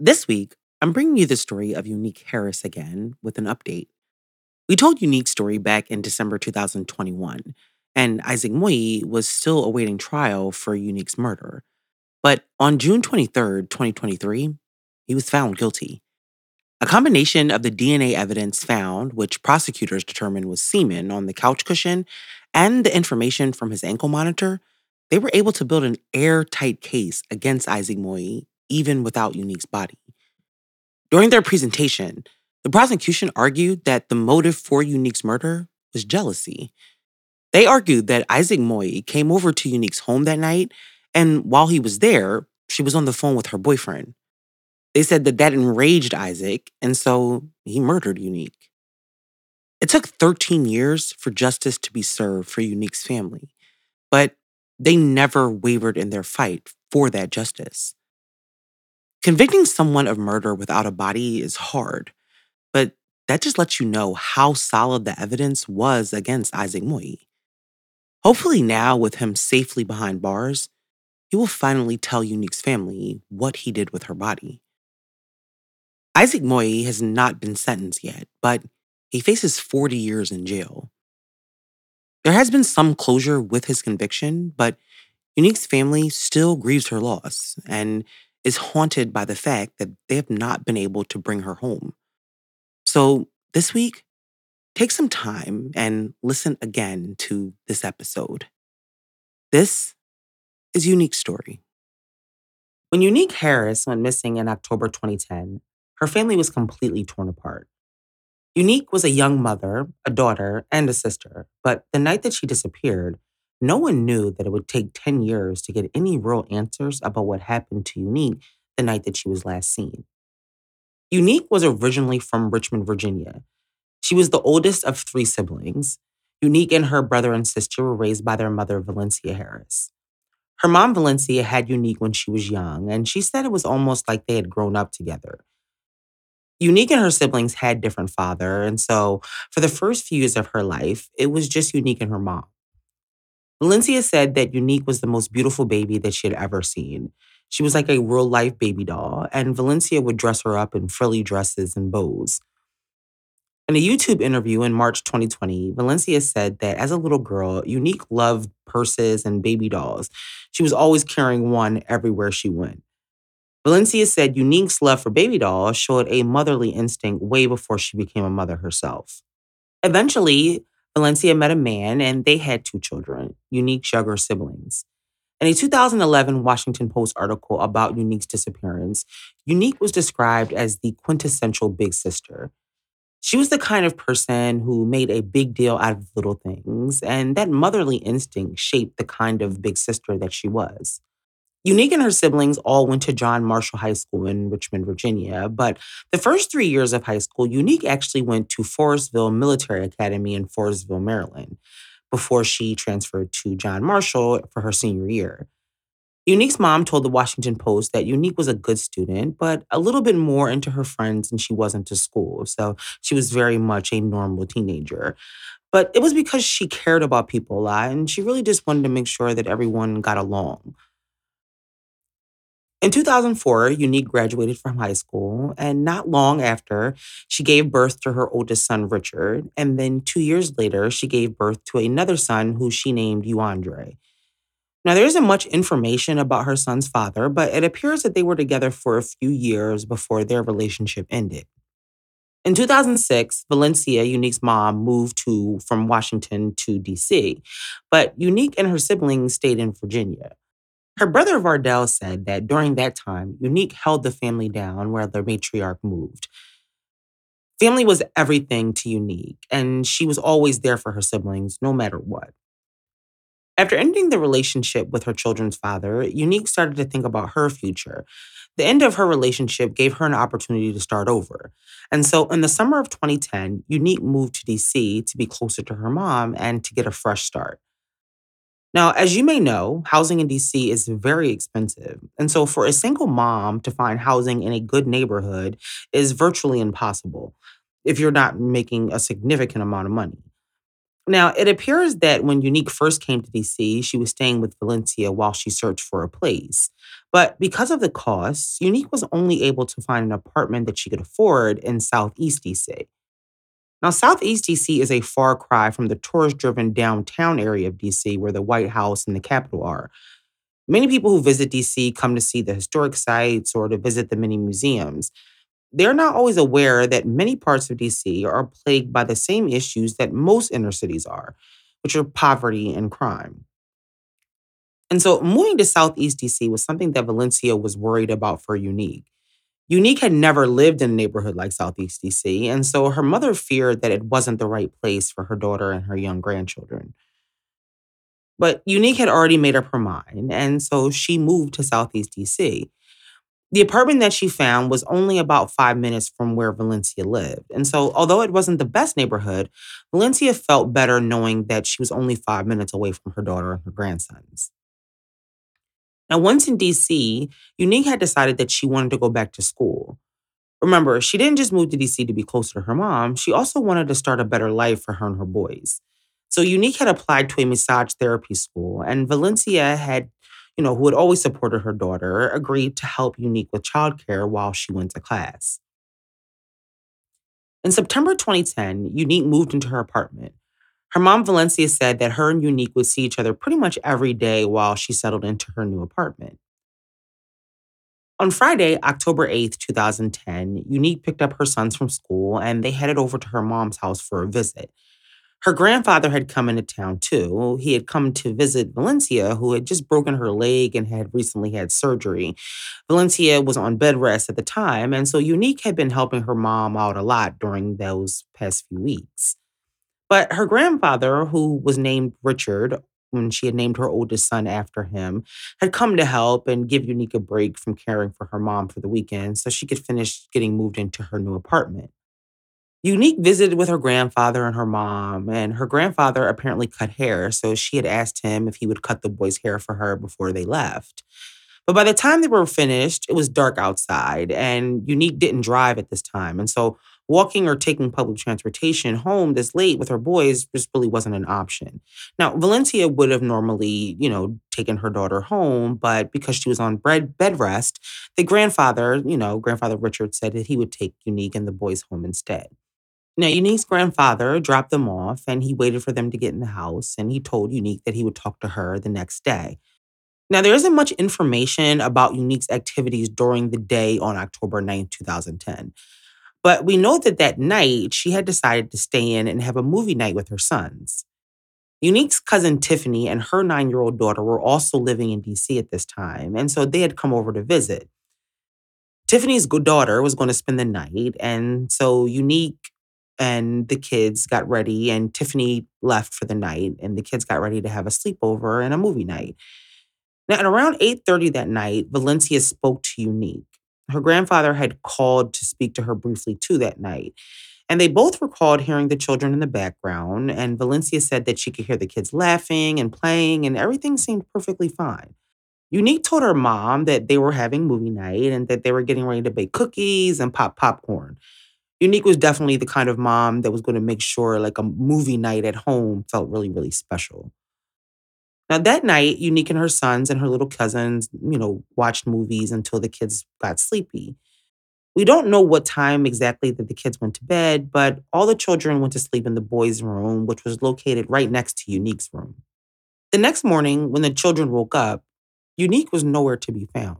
This week, I'm bringing you the story of Unique Harris again with an update. We told Unique's story back in December 2021, and Isaac Moye was still awaiting trial for Unique's murder. But on June 23, 2023, he was found guilty. A combination of the DNA evidence found, which prosecutors determined was semen on the couch cushion, and the information from his ankle monitor, they were able to build an airtight case against Isaac Moye even without Unique's body. During their presentation, the prosecution argued that the motive for Unique's murder was jealousy. They argued that Isaac Moye came over to Unique's home that night, and while he was there, she was on the phone with her boyfriend. They said that that enraged Isaac, and so he murdered Unique. It took 13 years for justice to be served for Unique's family, but they never wavered in their fight for that justice. Convicting someone of murder without a body is hard, but that just lets you know how solid the evidence was against Isaac Moye. Hopefully, now with him safely behind bars, he will finally tell Unique's family what he did with her body. Isaac Moye has not been sentenced yet, but he faces 40 years in jail. There has been some closure with his conviction, but Unique's family still grieves her loss, and is haunted by the fact that they have not been able to bring her home. So this week, take some time and listen again to this episode. This is Unique Story. When Unique Harris went missing in October 2010, her family was completely torn apart. Unique was a young mother, a daughter, and a sister, but the night that she disappeared, no one knew that it would take 10 years to get any real answers about what happened to Unique the night that she was last seen. Unique was originally from Richmond, Virginia. She was the oldest of three siblings. Unique and her brother and sister were raised by their mother, Valencia Harris. Her mom, Valencia, had Unique when she was young, and she said it was almost like they had grown up together. Unique and her siblings had different father, and so for the first few years of her life, it was just Unique and her mom. Valencia said that Unique was the most beautiful baby that she had ever seen. She was like a real life baby doll, and Valencia would dress her up in frilly dresses and bows. In a YouTube interview in March 2020, Valencia said that as a little girl, Unique loved purses and baby dolls. She was always carrying one everywhere she went. Valencia said Unique's love for baby dolls showed a motherly instinct way before she became a mother herself. Eventually, Valencia met a man and they had two children, Unique's younger siblings. In a 2011 Washington Post article about Unique's disappearance, Unique was described as the quintessential big sister. She was the kind of person who made a big deal out of little things, and that motherly instinct shaped the kind of big sister that she was. Unique and her siblings all went to John Marshall High School in Richmond, Virginia, but the first three years of high school, Unique actually went to Forestville Military Academy in Forestville, Maryland, before she transferred to John Marshall for her senior year. Unique's mom told the Washington Post that Unique was a good student, but a little bit more into her friends than she was into school. So she was very much a normal teenager. But it was because she cared about people a lot and she really just wanted to make sure that everyone got along. In 2004, Unique graduated from high school, and not long after, she gave birth to her oldest son, Richard. And then two years later, she gave birth to another son who she named Euandre. Now, there isn't much information about her son's father, but it appears that they were together for a few years before their relationship ended. In 2006, Valencia, Unique's mom, moved to from Washington to DC, but Unique and her siblings stayed in Virginia. Her brother Vardell said that during that time, Unique held the family down where the matriarch moved. Family was everything to Unique, and she was always there for her siblings, no matter what. After ending the relationship with her children's father, Unique started to think about her future. The end of her relationship gave her an opportunity to start over. And so in the summer of 2010, Unique moved to DC to be closer to her mom and to get a fresh start. Now, as you may know, housing in DC is very expensive. And so for a single mom to find housing in a good neighborhood is virtually impossible if you're not making a significant amount of money. Now, it appears that when Unique first came to DC, she was staying with Valencia while she searched for a place. But because of the costs, Unique was only able to find an apartment that she could afford in Southeast DC. Now, Southeast DC is a far cry from the tourist driven downtown area of DC where the White House and the Capitol are. Many people who visit DC come to see the historic sites or to visit the many museums. They're not always aware that many parts of DC are plagued by the same issues that most inner cities are, which are poverty and crime. And so moving to Southeast DC was something that Valencia was worried about for Unique. Unique had never lived in a neighborhood like Southeast DC, and so her mother feared that it wasn't the right place for her daughter and her young grandchildren. But Unique had already made up her mind, and so she moved to Southeast DC. The apartment that she found was only about five minutes from where Valencia lived. And so, although it wasn't the best neighborhood, Valencia felt better knowing that she was only five minutes away from her daughter and her grandsons. Now, once in DC, Unique had decided that she wanted to go back to school. Remember, she didn't just move to DC to be closer to her mom, she also wanted to start a better life for her and her boys. So Unique had applied to a massage therapy school, and Valencia had, you know, who had always supported her daughter, agreed to help Unique with childcare while she went to class. In September 2010, Unique moved into her apartment. Her mom, Valencia, said that her and Unique would see each other pretty much every day while she settled into her new apartment. On Friday, October 8th, 2010, Unique picked up her sons from school and they headed over to her mom's house for a visit. Her grandfather had come into town too. He had come to visit Valencia, who had just broken her leg and had recently had surgery. Valencia was on bed rest at the time, and so Unique had been helping her mom out a lot during those past few weeks. But her grandfather, who was named Richard, when she had named her oldest son after him, had come to help and give Unique a break from caring for her mom for the weekend so she could finish getting moved into her new apartment. Unique visited with her grandfather and her mom, and her grandfather apparently cut hair, so she had asked him if he would cut the boy's hair for her before they left. But by the time they were finished, it was dark outside, and Unique didn't drive at this time. And so walking or taking public transportation home this late with her boys just really wasn't an option. Now, Valencia would have normally, you know, taken her daughter home, but because she was on bed, bed rest, the grandfather, you know, grandfather Richard said that he would take Unique and the boys home instead. Now, Unique's grandfather dropped them off and he waited for them to get in the house and he told Unique that he would talk to her the next day. Now, there isn't much information about Unique's activities during the day on October 9, 2010. But we know that that night she had decided to stay in and have a movie night with her sons. Unique's cousin Tiffany and her nine year old daughter were also living in DC at this time, and so they had come over to visit. Tiffany's daughter was going to spend the night, and so Unique and the kids got ready, and Tiffany left for the night, and the kids got ready to have a sleepover and a movie night. Now, at around 8:30 that night, Valencia spoke to Unique. Her grandfather had called to speak to her briefly too that night. And they both recalled hearing the children in the background. And Valencia said that she could hear the kids laughing and playing, and everything seemed perfectly fine. Unique told her mom that they were having movie night and that they were getting ready to bake cookies and pop popcorn. Unique was definitely the kind of mom that was going to make sure like a movie night at home felt really, really special. Now that night, Unique and her sons and her little cousins, you know, watched movies until the kids got sleepy. We don't know what time exactly that the kids went to bed, but all the children went to sleep in the boys' room, which was located right next to Unique's room. The next morning, when the children woke up, Unique was nowhere to be found.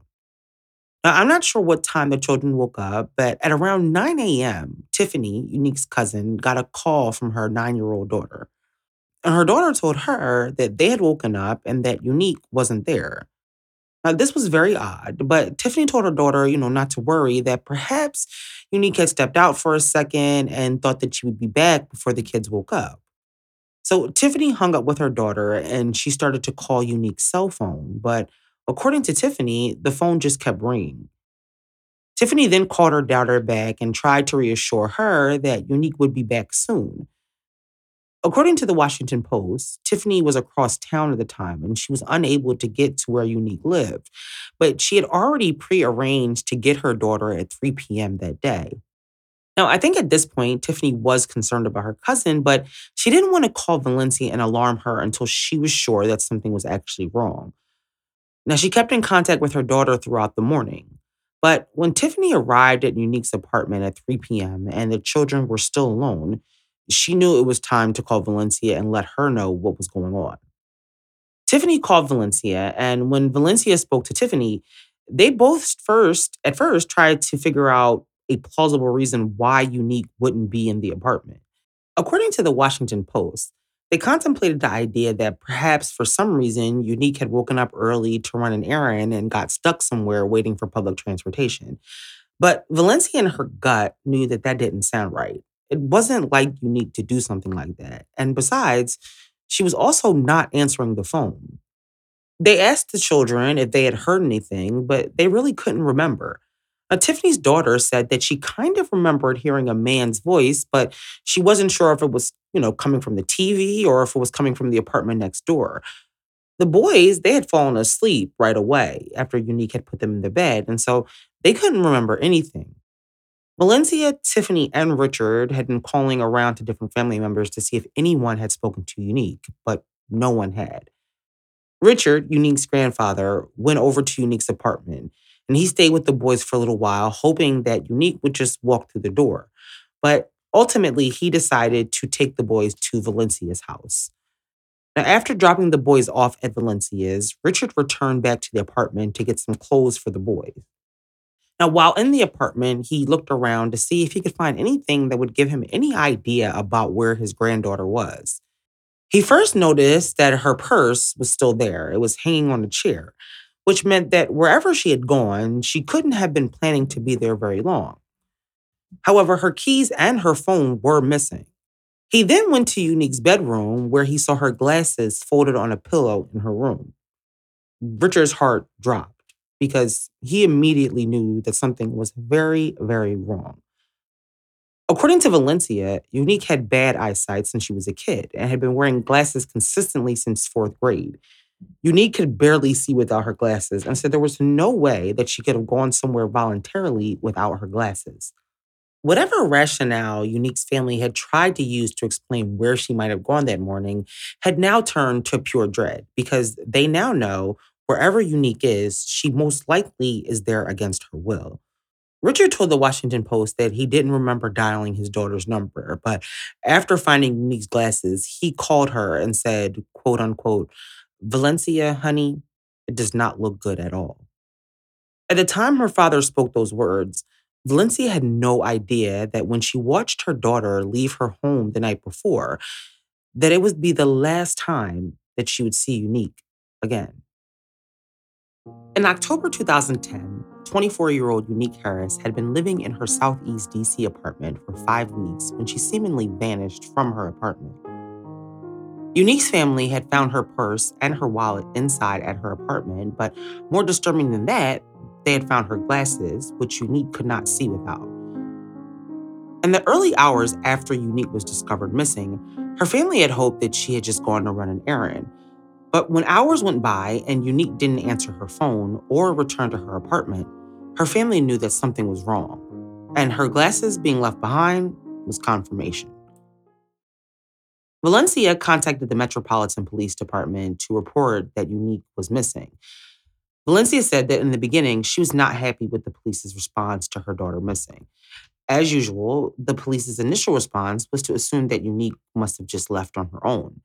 Now, I'm not sure what time the children woke up, but at around 9 a.m., Tiffany, Unique's cousin, got a call from her nine year old daughter. And her daughter told her that they had woken up and that Unique wasn't there. Now, this was very odd, but Tiffany told her daughter, you know, not to worry, that perhaps Unique had stepped out for a second and thought that she would be back before the kids woke up. So Tiffany hung up with her daughter and she started to call Unique's cell phone, but according to Tiffany, the phone just kept ringing. Tiffany then called her daughter back and tried to reassure her that Unique would be back soon. According to the Washington Post, Tiffany was across town at the time and she was unable to get to where Unique lived, but she had already prearranged to get her daughter at 3 p.m. that day. Now, I think at this point, Tiffany was concerned about her cousin, but she didn't want to call Valencia and alarm her until she was sure that something was actually wrong. Now, she kept in contact with her daughter throughout the morning. But when Tiffany arrived at Unique's apartment at 3 p.m. and the children were still alone, she knew it was time to call Valencia and let her know what was going on. Tiffany called Valencia, and when Valencia spoke to Tiffany, they both first, at first, tried to figure out a plausible reason why Unique wouldn't be in the apartment. According to the Washington Post, they contemplated the idea that perhaps for some reason Unique had woken up early to run an errand and got stuck somewhere waiting for public transportation. But Valencia in her gut knew that that didn't sound right. It wasn't like Unique to do something like that. And besides, she was also not answering the phone. They asked the children if they had heard anything, but they really couldn't remember. Now, Tiffany's daughter said that she kind of remembered hearing a man's voice, but she wasn't sure if it was, you know, coming from the TV or if it was coming from the apartment next door. The boys, they had fallen asleep right away after Unique had put them in the bed, and so they couldn't remember anything. Valencia, Tiffany, and Richard had been calling around to different family members to see if anyone had spoken to Unique, but no one had. Richard, Unique's grandfather, went over to Unique's apartment and he stayed with the boys for a little while, hoping that Unique would just walk through the door. But ultimately, he decided to take the boys to Valencia's house. Now, after dropping the boys off at Valencia's, Richard returned back to the apartment to get some clothes for the boys. Now, while in the apartment, he looked around to see if he could find anything that would give him any idea about where his granddaughter was. He first noticed that her purse was still there. It was hanging on a chair, which meant that wherever she had gone, she couldn't have been planning to be there very long. However, her keys and her phone were missing. He then went to Unique's bedroom where he saw her glasses folded on a pillow in her room. Richard's heart dropped because he immediately knew that something was very, very wrong. According to Valencia, Unique had bad eyesight since she was a kid and had been wearing glasses consistently since fourth grade. Unique could barely see without her glasses and said there was no way that she could have gone somewhere voluntarily without her glasses. Whatever rationale Unique's family had tried to use to explain where she might have gone that morning had now turned to pure dread because they now know wherever Unique is, she most likely is there against her will. Richard told the Washington Post that he didn't remember dialing his daughter's number, but after finding Unique's glasses, he called her and said, quote unquote, Valencia, honey, it does not look good at all. At the time her father spoke those words, Valencia had no idea that when she watched her daughter leave her home the night before, that it would be the last time that she would see Unique again. In October 2010, 24 year old Unique Harris had been living in her Southeast DC apartment for five weeks when she seemingly vanished from her apartment. Unique's family had found her purse and her wallet inside at her apartment, but more disturbing than that, they had found her glasses, which Unique could not see without. In the early hours after Unique was discovered missing, her family had hoped that she had just gone to run an errand, But when hours went by and Unique didn't answer her phone or return to her apartment, her family knew that something was wrong. And her glasses being left behind was confirmation. Valencia contacted the Metropolitan Police Department to report that Unique was missing. Valencia said that in the beginning, she was not happy with the police's response to her daughter missing. As usual, the police's initial response was to assume that Unique must have just left on her own.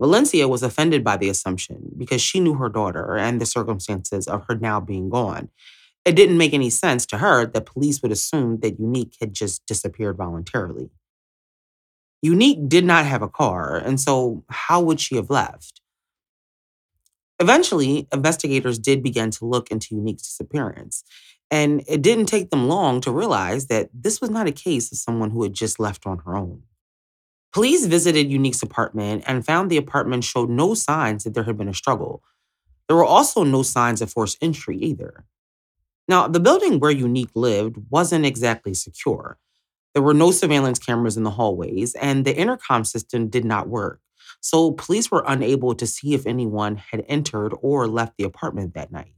Valencia was offended by the assumption because she knew her daughter and the circumstances of her now being gone. It didn't make any sense to her that police would assume that Unique had just disappeared voluntarily. Unique did not have a car, and so how would she have left? Eventually, investigators did begin to look into Unique's disappearance, and it didn't take them long to realize that this was not a case of someone who had just left on her own. Police visited Unique's apartment and found the apartment showed no signs that there had been a struggle. There were also no signs of forced entry either. Now, the building where Unique lived wasn't exactly secure. There were no surveillance cameras in the hallways, and the intercom system did not work. So police were unable to see if anyone had entered or left the apartment that night.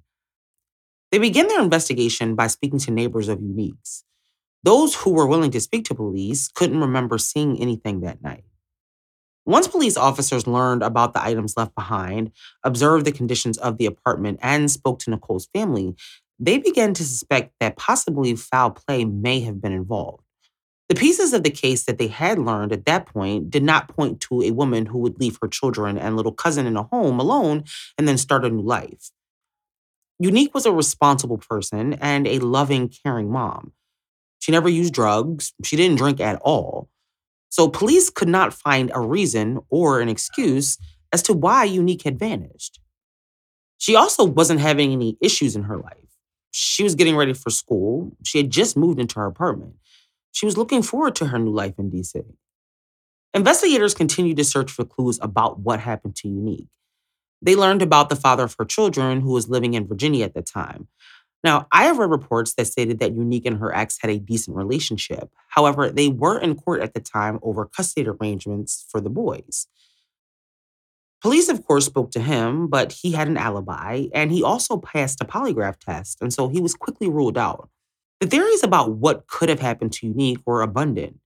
They began their investigation by speaking to neighbors of Unique's. Those who were willing to speak to police couldn't remember seeing anything that night. Once police officers learned about the items left behind, observed the conditions of the apartment, and spoke to Nicole's family, they began to suspect that possibly foul play may have been involved. The pieces of the case that they had learned at that point did not point to a woman who would leave her children and little cousin in a home alone and then start a new life. Unique was a responsible person and a loving, caring mom. She never used drugs, she didn't drink at all. So police could not find a reason or an excuse as to why Unique had vanished. She also wasn't having any issues in her life. She was getting ready for school. She had just moved into her apartment. She was looking forward to her new life in DC. Investigators continued to search for clues about what happened to Unique. They learned about the father of her children, who was living in Virginia at the time. Now, I have read reports that stated that Unique and her ex had a decent relationship. However, they were in court at the time over custody arrangements for the boys. Police, of course, spoke to him, but he had an alibi and he also passed a polygraph test, and so he was quickly ruled out. The theories about what could have happened to Unique were abundant.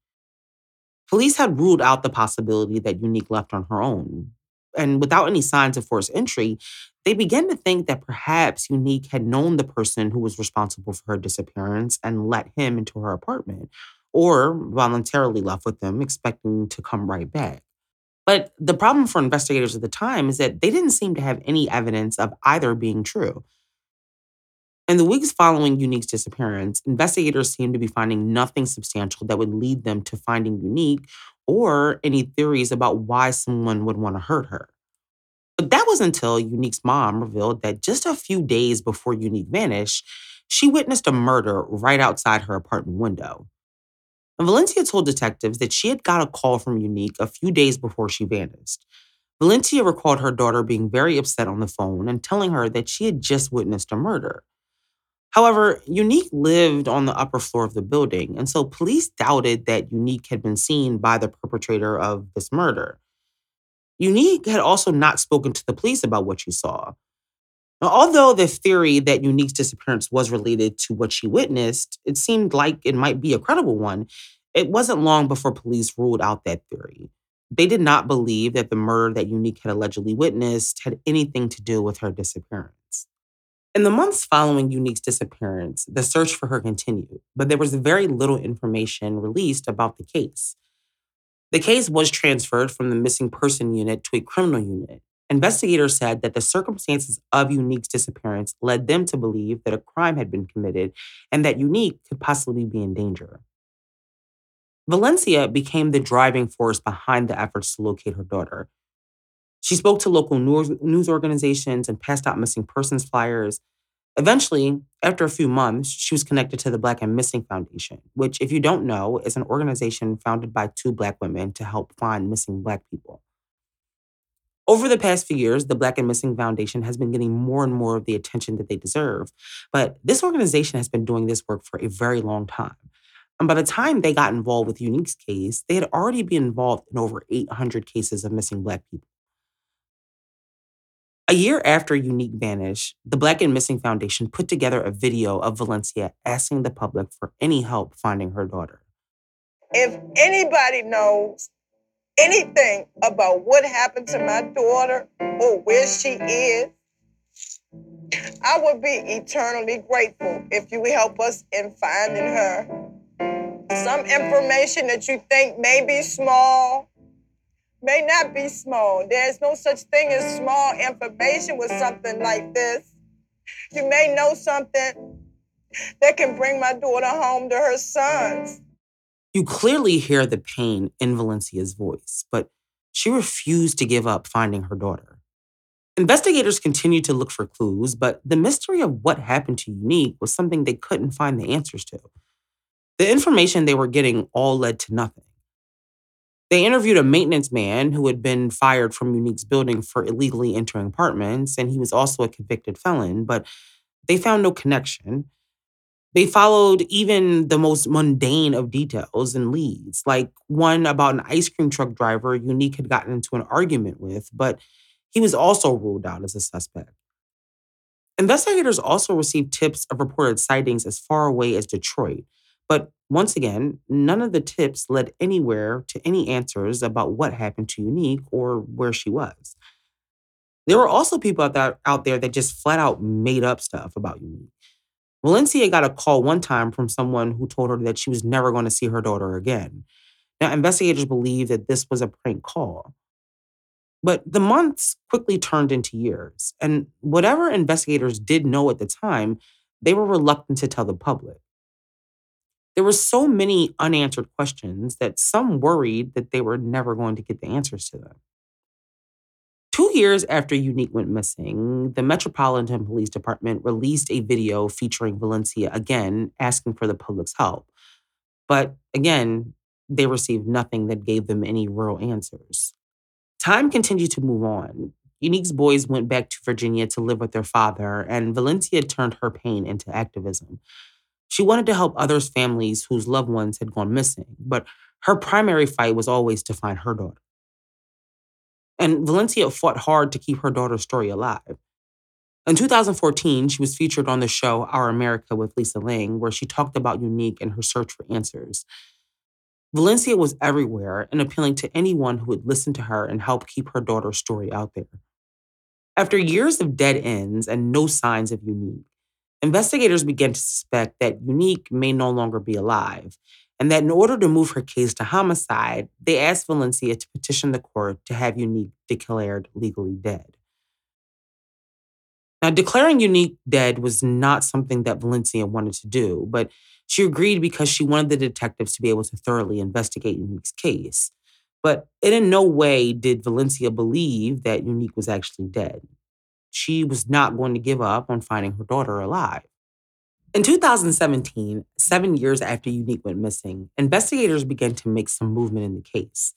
Police had ruled out the possibility that Unique left on her own. And without any signs of forced entry, they began to think that perhaps Unique had known the person who was responsible for her disappearance and let him into her apartment, or voluntarily left with them, expecting to come right back. But the problem for investigators at the time is that they didn't seem to have any evidence of either being true. In the weeks following Unique's disappearance, investigators seemed to be finding nothing substantial that would lead them to finding Unique or any theories about why someone would want to hurt her. But that was until Unique's mom revealed that just a few days before Unique vanished, she witnessed a murder right outside her apartment window. And Valencia told detectives that she had got a call from Unique a few days before she vanished. Valencia recalled her daughter being very upset on the phone and telling her that she had just witnessed a murder. However, Unique lived on the upper floor of the building, and so police doubted that Unique had been seen by the perpetrator of this murder. Unique had also not spoken to the police about what she saw. Now, although the theory that Unique's disappearance was related to what she witnessed, it seemed like it might be a credible one. It wasn't long before police ruled out that theory. They did not believe that the murder that Unique had allegedly witnessed had anything to do with her disappearance. In the months following Unique's disappearance, the search for her continued, but there was very little information released about the case. The case was transferred from the missing person unit to a criminal unit. Investigators said that the circumstances of Unique's disappearance led them to believe that a crime had been committed and that Unique could possibly be in danger. Valencia became the driving force behind the efforts to locate her daughter. She spoke to local news organizations and passed out missing persons flyers. Eventually, after a few months, she was connected to the Black and Missing Foundation, which, if you don't know, is an organization founded by two Black women to help find missing Black people. Over the past few years, the Black and Missing Foundation has been getting more and more of the attention that they deserve. But this organization has been doing this work for a very long time. And by the time they got involved with Unique's case, they had already been involved in over 800 cases of missing Black people. A year after Unique vanished, the Black and Missing Foundation put together a video of Valencia asking the public for any help finding her daughter. If anybody knows anything about what happened to my daughter or where she is, I would be eternally grateful if you help us in finding her. Some information that you think may be small may not be small. There's no such thing as small information with something like this. You may know something that can bring my daughter home to her sons. You clearly hear the pain in Valencia's voice, but she refused to give up finding her daughter. Investigators continued to look for clues, but the mystery of what happened to Unique was something they couldn't find the answers to. The information they were getting all led to nothing. They interviewed a maintenance man who had been fired from Unique's building for illegally entering apartments, and he was also a convicted felon, but they found no connection. They followed even the most mundane of details and leads, like one about an ice cream truck driver Unique had gotten into an argument with, but he was also ruled out as a suspect. Investigators also received tips of reported sightings as far away as Detroit, but once again, none of the tips led anywhere to any answers about what happened to Unique or where she was. There were also people out there, out there that just flat out made up stuff about Unique. Valencia got a call one time from someone who told her that she was never going to see her daughter again. Now, investigators believe that this was a prank call. But the months quickly turned into years, and whatever investigators did know at the time, they were reluctant to tell the public. There were so many unanswered questions that some worried that they were never going to get the answers to them. Two years after Unique went missing, the Metropolitan Police Department released a video featuring Valencia again asking for the public's help. But again, they received nothing that gave them any real answers. Time continued to move on. Unique's boys went back to Virginia to live with their father, and Valencia turned her pain into activism. She wanted to help others' families whose loved ones had gone missing, but her primary fight was always to find her daughter. And Valencia fought hard to keep her daughter's story alive. In 2014, she was featured on the show Our America with Lisa Ling, where she talked about Unique and her search for answers. Valencia was everywhere and appealing to anyone who would listen to her and help keep her daughter's story out there. After years of dead ends and no signs of Unique, investigators began to suspect that Unique may no longer be alive, and that in order to move her case to homicide, they asked Valencia to petition the court to have Unique declared legally dead. Now, declaring Unique dead was not something that Valencia wanted to do, but she agreed because she wanted the detectives to be able to thoroughly investigate Unique's case. But in no way did Valencia believe that Unique was actually dead. She was not going to give up on finding her daughter alive. In 2017, seven years after Unique went missing, investigators began to make some movement in the case.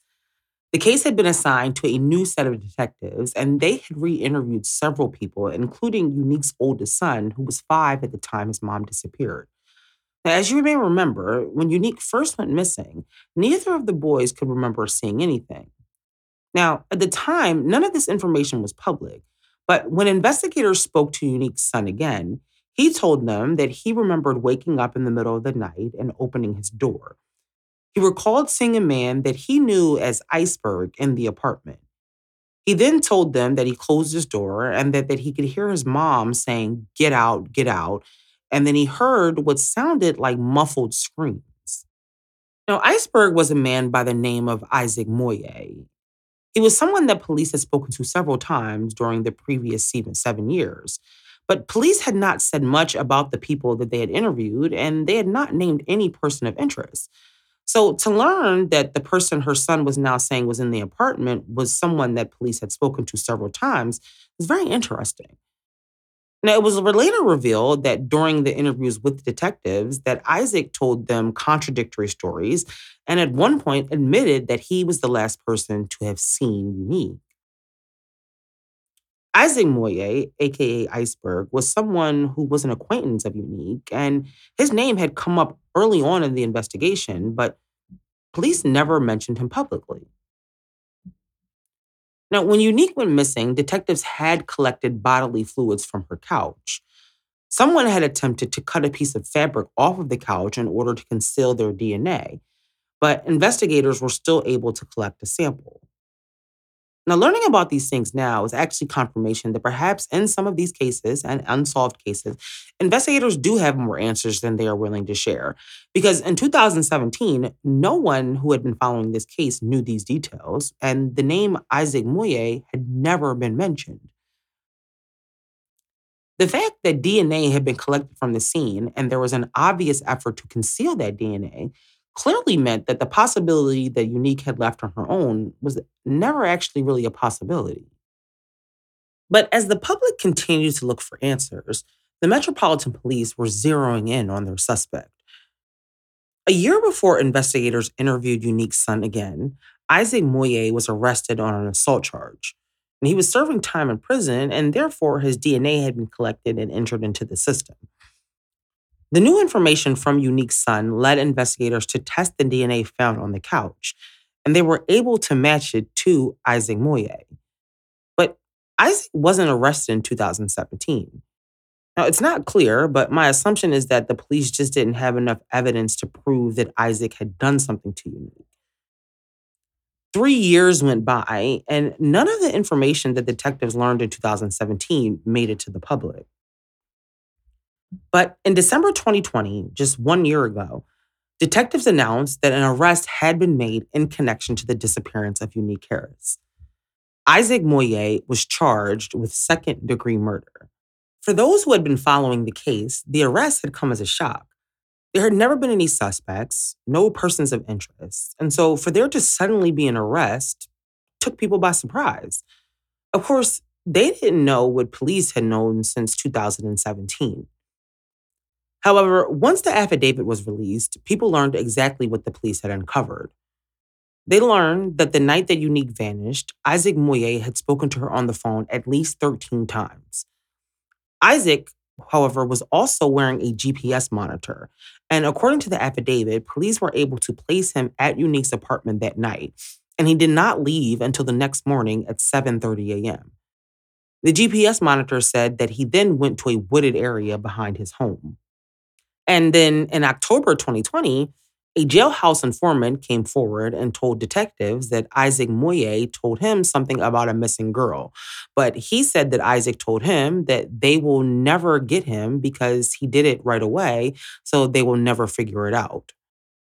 The case had been assigned to a new set of detectives, and they had re interviewed several people, including Unique's oldest son, who was five at the time his mom disappeared. Now, as you may remember, when Unique first went missing, neither of the boys could remember seeing anything. Now, at the time, none of this information was public, but when investigators spoke to Unique's son again, he told them that he remembered waking up in the middle of the night and opening his door. He recalled seeing a man that he knew as Iceberg in the apartment. He then told them that he closed his door and that, that he could hear his mom saying, Get out, get out, and then he heard what sounded like muffled screams. Now, Iceberg was a man by the name of Isaac Moye. He was someone that police had spoken to several times during the previous seven years. But police had not said much about the people that they had interviewed, and they had not named any person of interest. So to learn that the person her son was now saying was in the apartment was someone that police had spoken to several times was very interesting. Now, it was later revealed that during the interviews with detectives that Isaac told them contradictory stories and at one point admitted that he was the last person to have seen Unique. Isaac Moye, aka Iceberg, was someone who was an acquaintance of Unique, and his name had come up early on in the investigation, but police never mentioned him publicly. Now, when Unique went missing, detectives had collected bodily fluids from her couch. Someone had attempted to cut a piece of fabric off of the couch in order to conceal their DNA, but investigators were still able to collect a sample. Now, learning about these things now is actually confirmation that perhaps in some of these cases and unsolved cases, investigators do have more answers than they are willing to share. Because in 2017, no one who had been following this case knew these details, and the name Isaac Moye had never been mentioned. The fact that DNA had been collected from the scene and there was an obvious effort to conceal that DNA clearly meant that the possibility that Unique had left on her own was never actually really a possibility. But as the public continued to look for answers, the Metropolitan Police were zeroing in on their suspect. A year before investigators interviewed Unique's son again, Isaac Moye was arrested on an assault charge. And he was serving time in prison, and therefore his DNA had been collected and entered into the system. The new information from Unique's son led investigators to test the DNA found on the couch, and they were able to match it to Isaac Moye. But Isaac wasn't arrested in 2017. Now, it's not clear, but my assumption is that the police just didn't have enough evidence to prove that Isaac had done something to Unique. Three years went by, and none of the information that detectives learned in 2017 made it to the public. But in December 2020, just one year ago, detectives announced that an arrest had been made in connection to the disappearance of Unique Harris. Isaac Moye was charged with second degree murder. For those who had been following the case, the arrest had come as a shock. There had never been any suspects, no persons of interest. And so for there to suddenly be an arrest took people by surprise. Of course, they didn't know what police had known since 2017. However, once the affidavit was released, people learned exactly what the police had uncovered. They learned that the night that Unique vanished, Isaac Moye had spoken to her on the phone at least 13 times. Isaac, however, was also wearing a GPS monitor. And according to the affidavit, police were able to place him at Unique's apartment that night, and he did not leave until the next morning at 7:30 a.m. The GPS monitor said that he then went to a wooded area behind his home. And then in October 2020, a jailhouse informant came forward and told detectives that Isaac Moye told him something about a missing girl. But he said that Isaac told him that they will never get him because he did it right away, so they will never figure it out.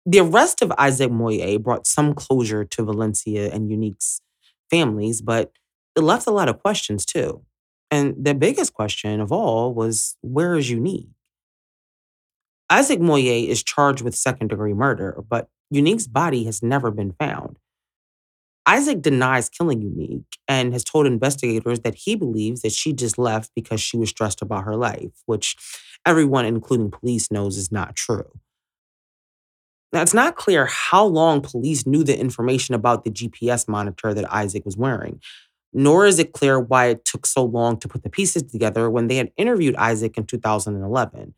The arrest of Isaac Moye brought some closure to Valencia and Unique's families, but it left a lot of questions too. And the biggest question of all was where is Unique? Isaac Moye is charged with second degree murder, but Unique's body has never been found. Isaac denies killing Unique and has told investigators that he believes that she just left because she was stressed about her life, which everyone, including police, knows is not true. Now, it's not clear how long police knew the information about the GPS monitor that Isaac was wearing, nor is it clear why it took so long to put the pieces together when they had interviewed Isaac in 2011.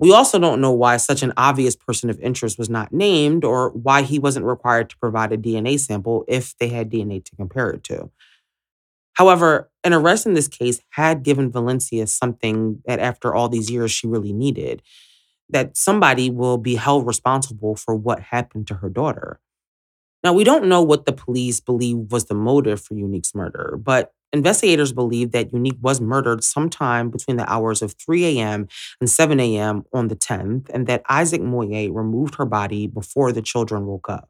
We also don't know why such an obvious person of interest was not named or why he wasn't required to provide a DNA sample if they had DNA to compare it to. However, an arrest in this case had given Valencia something that after all these years she really needed that somebody will be held responsible for what happened to her daughter. Now, we don't know what the police believe was the motive for Unique's murder, but investigators believe that Unique was murdered sometime between the hours of 3 a.m. and 7 a.m. on the 10th, and that Isaac Moye removed her body before the children woke up.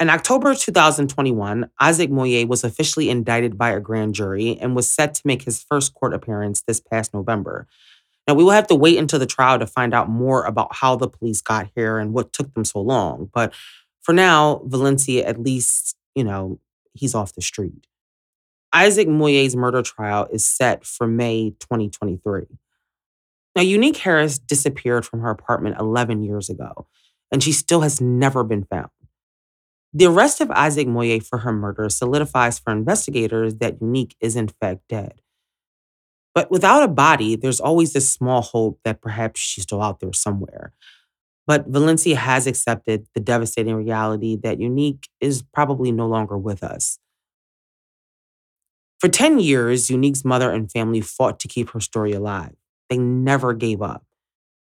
In October 2021, Isaac Moye was officially indicted by a grand jury and was set to make his first court appearance this past November. Now, we will have to wait until the trial to find out more about how the police got here and what took them so long. But for now, Valencia, at least, you know, he's off the street. Isaac Moyer's murder trial is set for May 2023. Now, Unique Harris disappeared from her apartment 11 years ago, and she still has never been found. The arrest of Isaac Moye for her murder solidifies for investigators that Unique is in fact dead. But without a body, there's always this small hope that perhaps she's still out there somewhere. But Valencia has accepted the devastating reality that Unique is probably no longer with us. For 10 years, Unique's mother and family fought to keep her story alive. They never gave up.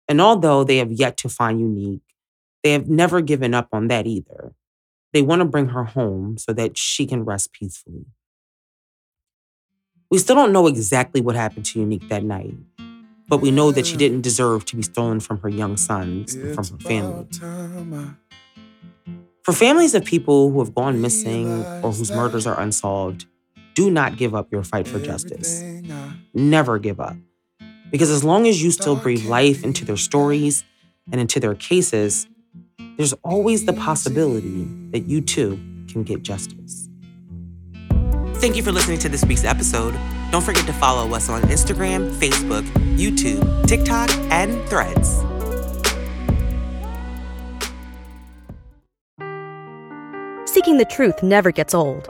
And although they have yet to find Unique, they have never given up on that either. They want to bring her home so that she can rest peacefully. We still don't know exactly what happened to Unique that night, but we know that she didn't deserve to be stolen from her young sons and from her family. For families of people who have gone missing or whose murders are unsolved, do not give up your fight for justice. Never give up. Because as long as you still breathe life into their stories and into their cases, there's always the possibility that you too can get justice. Thank you for listening to this week's episode. Don't forget to follow us on Instagram, Facebook, YouTube, TikTok, and Threads. Seeking the truth never gets old.